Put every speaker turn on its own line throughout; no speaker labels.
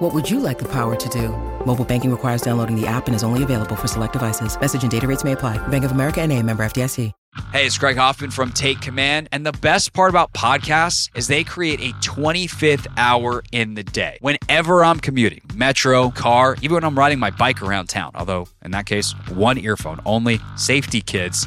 What would you like the power to do? Mobile banking requires downloading the app and is only available for select devices. Message and data rates may apply. Bank of America and a member FDIC.
Hey, it's Craig Hoffman from Take Command. And the best part about podcasts is they create a 25th hour in the day. Whenever I'm commuting, metro, car, even when I'm riding my bike around town, although in that case, one earphone only, safety kids.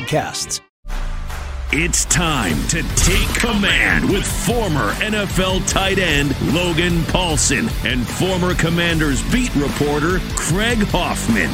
podcasts.
It's time to take command with former NFL tight end Logan Paulsen and former Commanders beat reporter Craig Hoffman.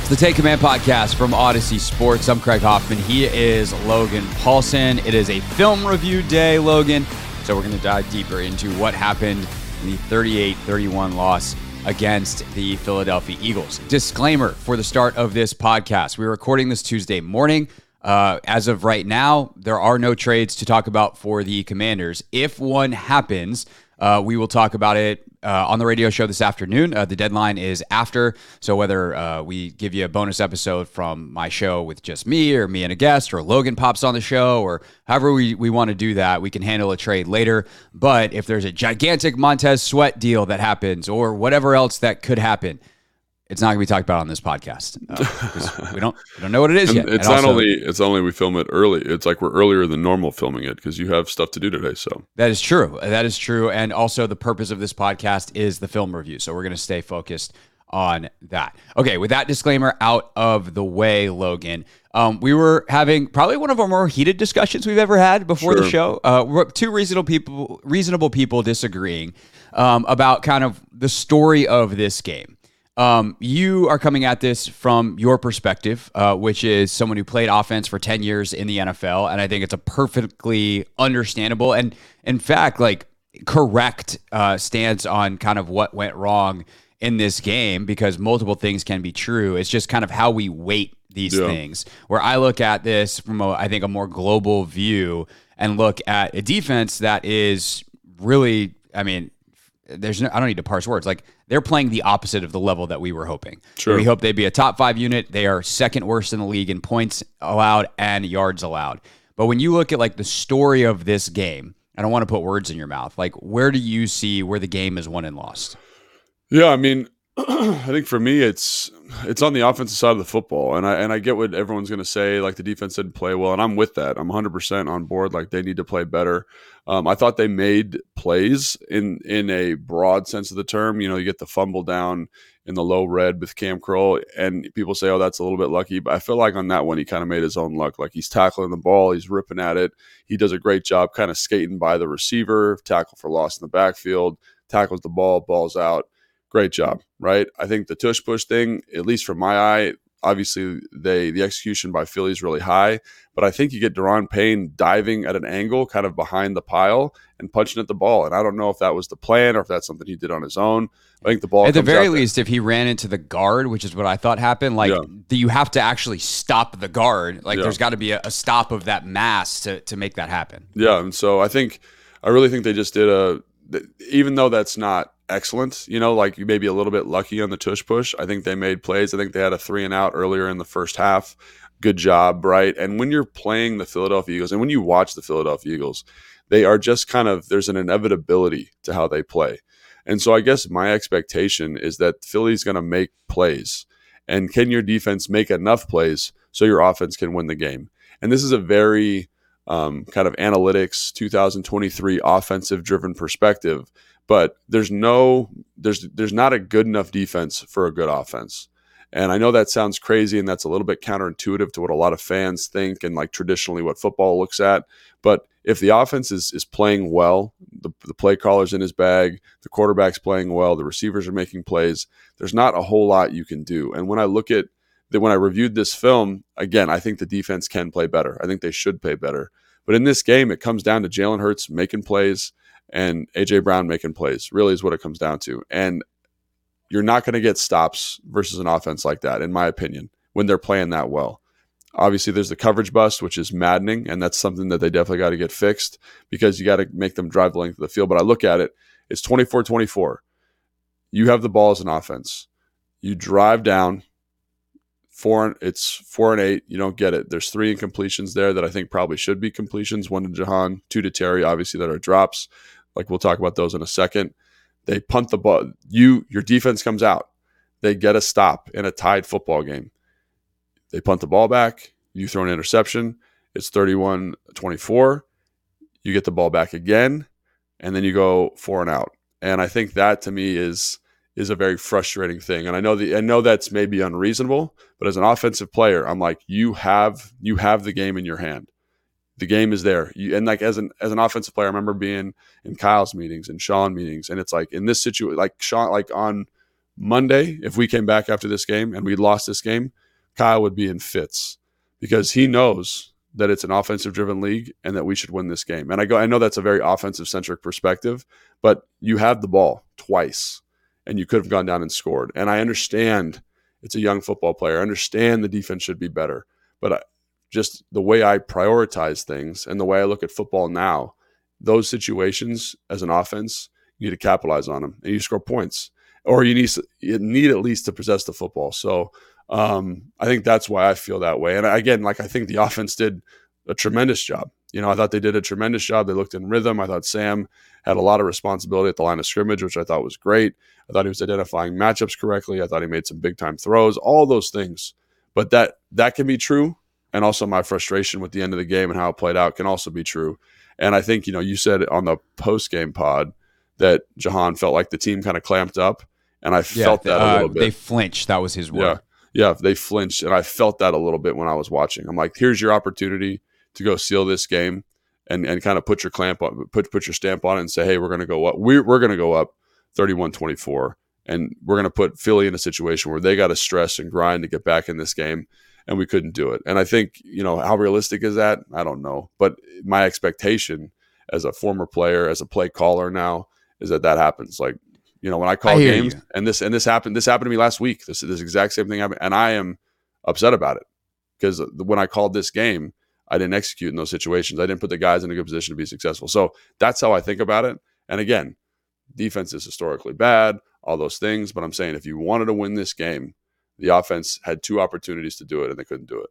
It's the Take Command podcast from Audacy Sports. I'm Craig Hoffman. He is Logan Paulsen. It is a film review day, Logan. So we're going to dive deeper into what happened in the 38 31 loss against the Philadelphia Eagles. Disclaimer for the start of this podcast we're recording this Tuesday morning. Uh, as of right now, there are no trades to talk about for the Commanders. If one happens, uh, we will talk about it uh, on the radio show this afternoon. Uh, the deadline is after, so whether uh, we give you a bonus episode from my show with just me, or me and a guest, or Logan pops on the show, or however we, we want to do that, we can handle a trade later. But if there's a gigantic Montez Sweat deal that happens, or whatever else that could happen, it's not going to be talked about on this podcast uh, we don't we don't know what it is yet.
It's and not also, only it's only we film it early. It's like we're earlier than normal filming it because you have stuff to do today. So
that is true. That is true. And also the purpose of this podcast is the film review. So we're going to stay focused on that. Okay, with that disclaimer out of the way, Logan, um, we were having probably one of our more heated discussions we've ever had before sure. the show. Uh, two reasonable people, reasonable people disagreeing um, about kind of the story of this game. Um, you are coming at this from your perspective, uh, which is someone who played offense for 10 years in the NFL. And I think it's a perfectly understandable and, in fact, like correct uh, stance on kind of what went wrong in this game because multiple things can be true. It's just kind of how we weight these yeah. things. Where I look at this from, a, I think, a more global view and look at a defense that is really, I mean, there's no, I don't need to parse words. Like they're playing the opposite of the level that we were hoping.
Sure.
We hope they'd be a top five unit. They are second worst in the league in points allowed and yards allowed. But when you look at like the story of this game, I don't want to put words in your mouth. Like where do you see where the game is won and lost?
Yeah, I mean, I think for me, it's it's on the offensive side of the football, and I and I get what everyone's going to say. Like the defense didn't play well, and I'm with that. I'm 100 percent on board. Like they need to play better. Um, I thought they made plays in in a broad sense of the term. You know, you get the fumble down in the low red with Kam Curl, and people say, "Oh, that's a little bit lucky." But I feel like on that one, he kind of made his own luck. Like he's tackling the ball, he's ripping at it. He does a great job, kind of skating by the receiver, tackle for loss in the backfield, tackles the ball, balls out great job, right? I think the tush push thing, at least from my eye, obviously they the execution by Philly is really high, but I think you get Daron Payne diving at an angle, kind of behind the pile and punching at the ball. And I don't know if that was the plan or if that's something he did on his own. I think the ball
at the very least, if he ran into the guard, which is what I thought happened, like yeah. you have to actually stop the guard. Like yeah. there's got to be a, a stop of that mass to to make that happen.
Yeah, and so I think I really think they just did a even though that's not excellent. You know, like you may be a little bit lucky on the tush push. I think they made plays. I think they had a three and out earlier in the first half. Good job, right? And when you're playing the Philadelphia Eagles and when you watch the Philadelphia Eagles, they are just kind of there's an inevitability to how they play. And so I guess my expectation is that Philly's going to make plays. And can your defense make enough plays so your offense can win the game. And this is a very um, kind of analytics 2023 offensive driven perspective but there's no there's there's not a good enough defense for a good offense. And i know that sounds crazy and that's a little bit counterintuitive to what a lot of fans think and like traditionally what football looks at but if the offense is is playing well the, the play caller's in his bag the quarterback's playing well the receivers are making plays there's not a whole lot you can do. And when i look at that when i reviewed this film again i think the defense can play better. I think they should play better. But in this game it comes down to jalen hurts making plays and AJ Brown making plays. Really is what it comes down to. And you're not going to get stops versus an offense like that, in my opinion, when they're playing that well. Obviously, there's the coverage bust, which is maddening, and that's something that they definitely got to get fixed because you got to make them drive the length of the field. But I look at it, it's 24 24. You have the ball as an offense. You drive down, four and it's four and eight you don't get it there's three incompletions there that i think probably should be completions one to jahan two to terry obviously that are drops like we'll talk about those in a second. They punt the ball. You your defense comes out. They get a stop in a tied football game. They punt the ball back. You throw an interception. It's 31 24. You get the ball back again, and then you go four and out. And I think that to me is is a very frustrating thing. And I know the I know that's maybe unreasonable, but as an offensive player, I'm like, you have you have the game in your hand the game is there. You, and like as an as an offensive player, I remember being in Kyle's meetings and Sean meetings, and it's like in this situation, like Sean, like on Monday, if we came back after this game and we lost this game, Kyle would be in fits because he knows that it's an offensive driven league and that we should win this game. And I go, I know that's a very offensive centric perspective, but you have the ball twice and you could have gone down and scored. And I understand it's a young football player. I understand the defense should be better, but just the way I prioritize things and the way I look at football now, those situations as an offense, you need to capitalize on them and you score points, or you need you need at least to possess the football. So um, I think that's why I feel that way. And again, like I think the offense did a tremendous job. You know, I thought they did a tremendous job. They looked in rhythm. I thought Sam had a lot of responsibility at the line of scrimmage, which I thought was great. I thought he was identifying matchups correctly. I thought he made some big time throws, all those things. But that that can be true and also my frustration with the end of the game and how it played out can also be true. And I think you know you said on the post game pod that Jahan felt like the team kind of clamped up, and I yeah, felt that uh, a little bit.
They flinched. That was his
word. Yeah, yeah, they flinched, and I felt that a little bit when I was watching. I'm like, here's your opportunity to go seal this game. And, and kind of put your clamp on, put put your stamp on it, and say, hey, we're going to go up. We're, we're going to go up 31-24, and we're going to put Philly in a situation where they got to stress and grind to get back in this game and we couldn't do it. And I think, you know, how realistic is that? I don't know. But my expectation as a former player, as a play caller now, is that that happens. Like, you know, when I call I games you. and this and this happened, this happened to me last week. This this exact same thing happened, and I am upset about it because when I called this game, I didn't execute in those situations. I didn't put the guys in a good position to be successful. So that's how I think about it. And again, defense is historically bad, all those things. But I'm saying if you wanted to win this game, the offense had two opportunities to do it and they couldn't do it.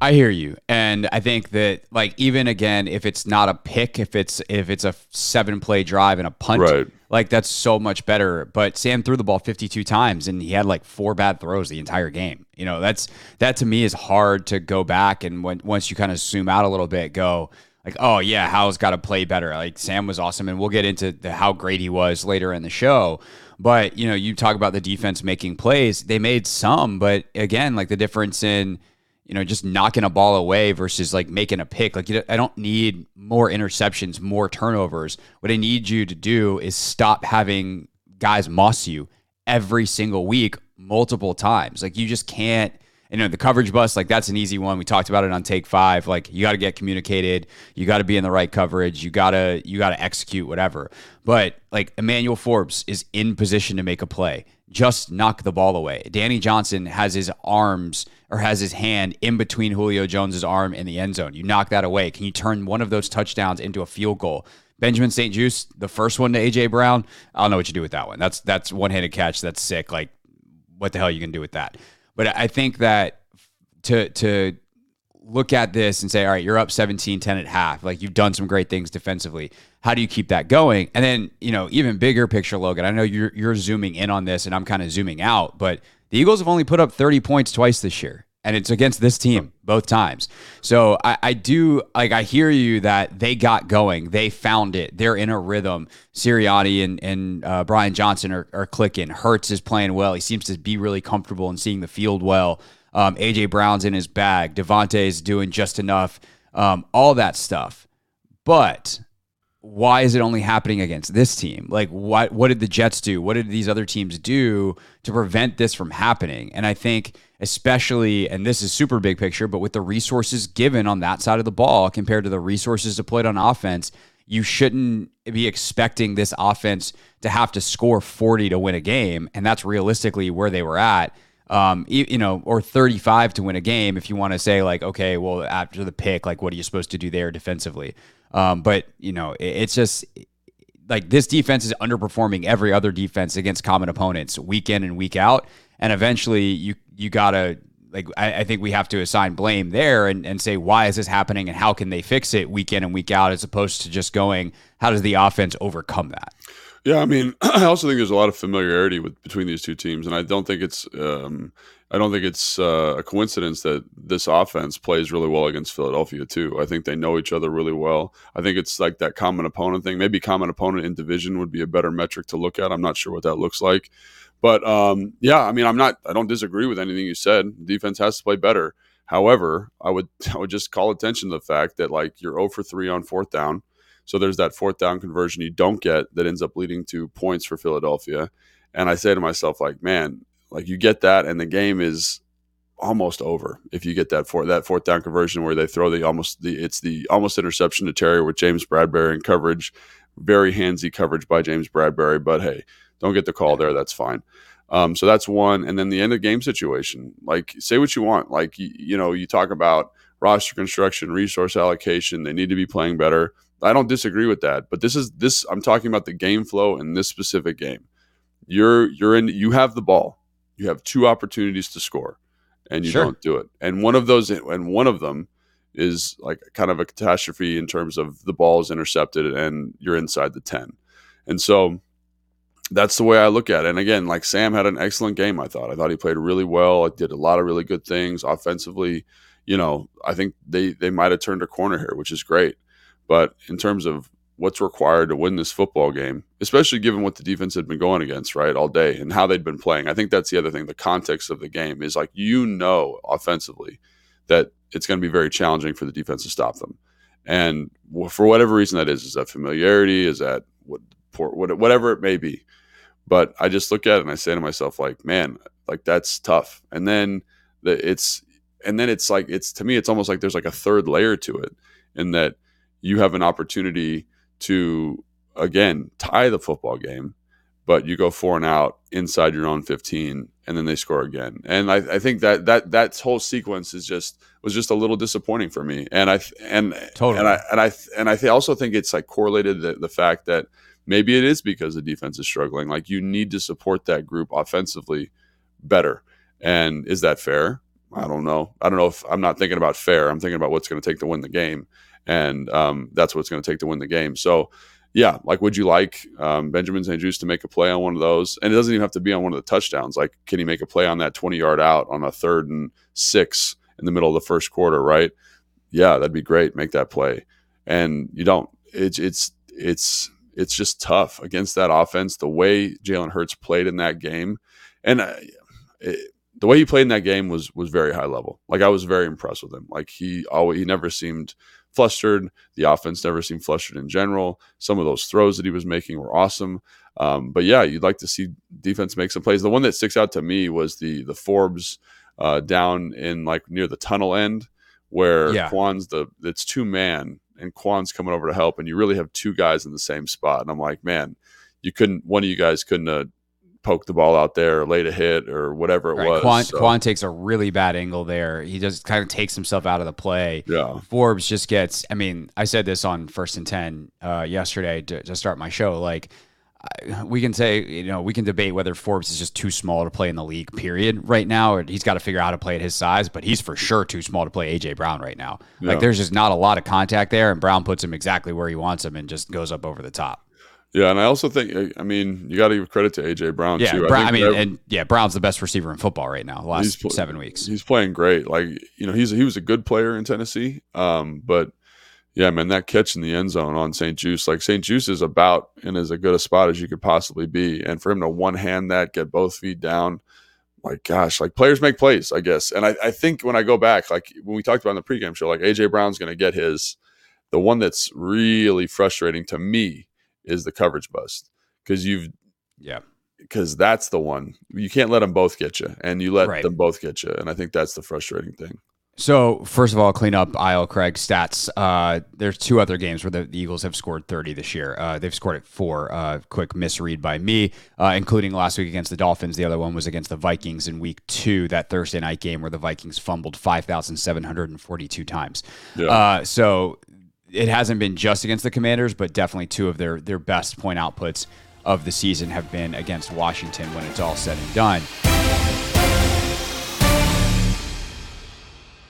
I hear you, and I think that like even again, if it's not a pick, if it's if it's a seven play drive and a punt, right. like that's so much better. But Sam threw the ball fifty two times, and he had like four bad throws the entire game. You know, that's that to me is hard to go back and when once you kind of zoom out a little bit, go like, oh yeah, Hal's got to play better. Like Sam was awesome, and we'll get into the, how great he was later in the show. But you know, you talk about the defense making plays; they made some, but again, like the difference in you know, just knocking a ball away versus like making a pick. Like, I don't need more interceptions, more turnovers. What I need you to do is stop having guys moss you every single week, multiple times. Like, you just can't. You know, the coverage bus, like that's an easy one. We talked about it on take five. Like you got to get communicated, you got to be in the right coverage, you gotta you gotta execute whatever. But like Emmanuel Forbes is in position to make a play. Just knock the ball away. Danny Johnson has his arms or has his hand in between Julio Jones's arm in the end zone. You knock that away. Can you turn one of those touchdowns into a field goal? Benjamin St-Juste, the first one to AJ Brown, I don't know what you do with that one. That's that's one handed catch. That's sick. Like, what the hell are you gonna do with that? But I think that to to look at this and say, all right, you're up 17 10 at half. Like you've done some great things defensively. How do you keep that going? And then, you know, even bigger picture, Logan, I know you're you're zooming in on this and I'm kind of zooming out, but the Eagles have only put up 30 points twice this year and it's against this team both times. So I, I, do like I hear you that they got going, they found it, they're in a rhythm. Sirianni and and uh, Brian Johnson are, are clicking. Hurts is playing well. He seems to be really comfortable and seeing the field well. Um, AJ Brown's in his bag. DeVonta is doing just enough. Um, all that stuff, but why is it only happening against this team? Like, what what did the Jets do? What did these other teams do to prevent this from happening? And I think, especially, and this is super big picture, but with the resources given on that side of the ball compared to the resources deployed on offense, you shouldn't be expecting this offense to have to score 40 to win a game. And that's realistically where they were at. Um, you, you know, or 35 to win a game. If you want to say like, okay, well, after the pick, like, what are you supposed to do there defensively? Um, but you know, it, it's just like this defense is underperforming every other defense against common opponents week in and week out. And eventually, you you gotta like I, I, think we have to assign blame there and, and say why is this happening and how can they fix it week in and week out as opposed to just going how does the offense overcome that
yeah i mean i also think there's a lot of familiarity with between these two teams and i don't think it's um, I don't think it's uh, a coincidence that this offense plays really well against Philadelphia too. I think they know each other really well. I think it's like that common opponent thing. Maybe common opponent in division would be a better metric to look at. I'm not sure what that looks like, but um, yeah, I mean, I'm not. I don't disagree with anything you said. defense has to play better. However, I would I would just call attention to the fact that like you're 0 for 3 on fourth down. So there's that fourth down conversion you don't get that ends up leading to points for Philadelphia. And I say to myself, like, man, like you get that, and the game is almost over if you get that fourth that fourth down conversion where they throw the almost the it's the almost interception to Terry with James Bradberry in coverage, very handsy coverage by James Bradberry. But hey, don't get the call there. That's fine. Um, so that's one, and then the end of game situation. Like say what you want. Like you, you know you talk about roster construction, resource allocation. They need to be playing better. I don't disagree with that, but this is this. I'm talking about the game flow in this specific game. You're you're in. You have the ball you have two opportunities to score and you sure. don't do it. And one of those, and one of them is like kind of a catastrophe in terms of the ball is intercepted and you're inside the 10. And so that's the way I look at it. And again, like Sam had an excellent game, I thought. I thought he played really well. I did a lot of really good things offensively. You know, I think they, they might have turned a corner here, which is great. But in terms of what's required to win this football game, especially given what the defense had been going against, right, all day and how they'd been playing. I think that's the other thing. The context of the game is like, you know, offensively, that it's going to be very challenging for the defense to stop them. And for whatever reason that is, is that familiarity? Is that what, whatever it may be? But I just look at it and I say to myself, like, man, like that's tough. And then the, it's, and then it's like, it's to me, it's almost like there's like a third layer to it in that you have an opportunity to again tie the football game, but you go four and out inside your own 15 and then they score again. And I, I think that that that whole sequence is just was just a little disappointing for me. And I and totally. and I and I and I th- also think it's like correlated the, the fact that maybe it is because the defense is struggling. Like you need to support that group offensively better. And is that fair? I don't know. I don't know if I'm not thinking about fair. I'm thinking about what's going to take to win the game and um, that's what it's going to take to win the game. So, yeah, like, would you like um, Benjamin St-Juste to make a play on one of those? And it doesn't even have to be on one of the touchdowns. Like, can he make a play on that 20 yard out on a third and six in the middle of the first quarter, right? Yeah, that'd be great. Make that play. And you don't. It's, it's, it's, it's just tough against that offense. The way Jalen Hurts played in that game, and uh, it, the way he played in that game was was very high level. Like I was very impressed with him. Like he always he never seemed flustered. The offense never seemed flustered in general. Some of those throws that he was making were awesome. Um, but yeah, you'd like to see defense make some plays. The one that sticks out to me was the the Forbes uh, down in like near the tunnel end where
Yeah.
Quan's the it's two man and Quan's coming over to help, and you really have two guys in the same spot. And I'm like, man, you couldn't one of you guys couldn't uh, poke the ball out there or laid a hit or whatever it
Right.
was.
Quan,
So,
Quan takes a really bad angle there. He just kind of takes himself out of the play.
yeah,
Forbes just gets. I mean, I said this on First and Ten uh, yesterday to, to start my show. Like, we can say, you know, we can debate whether Forbes is just too small to play in the league. Period. Right now, or he's got to figure out how to play at his size. But he's for sure too small to play AJ Brown right now.
Yeah.
Like, there's just not a lot of contact there, and Brown puts him exactly where he wants him and just goes up over the top.
Yeah, and I also think I mean you got to give credit to AJ Brown
Yeah,
too.
Brown, I,
think
mean, and yeah, Brown's the best receiver in football right now. Last
pl-
seven weeks.
He's playing great. Like you know, he's he was a good player in Tennessee. Um, but yeah, man, that catch in the end zone on St-Juste, like St-Juste is about in as a good a spot as you could possibly be, and for him to one hand that, get both feet down, like gosh, like players make plays, I guess. And I, I think when I go back, like when we talked about in the pregame show, like AJ Brown's going to get his. The one that's really frustrating to me is the coverage bust because you've
Yeah.
because that's the one you can't let them both get you, and you let
Right.
them both get you, and I think that's the frustrating thing.
So first of all, clean up aisle Craig stats. Uh, there's two other games where the, Eagles have scored 30 this year. Uh, they've scored at four. Uh, quick misread by me, uh, including last week against the Dolphins. The other one was against the Vikings in Week Two, that Thursday night game where the Vikings fumbled 5,742 times.
Yeah.
Uh, so it hasn't been just against the Commanders, but definitely two of their their best point outputs of the season have been against Washington when it's all said and done.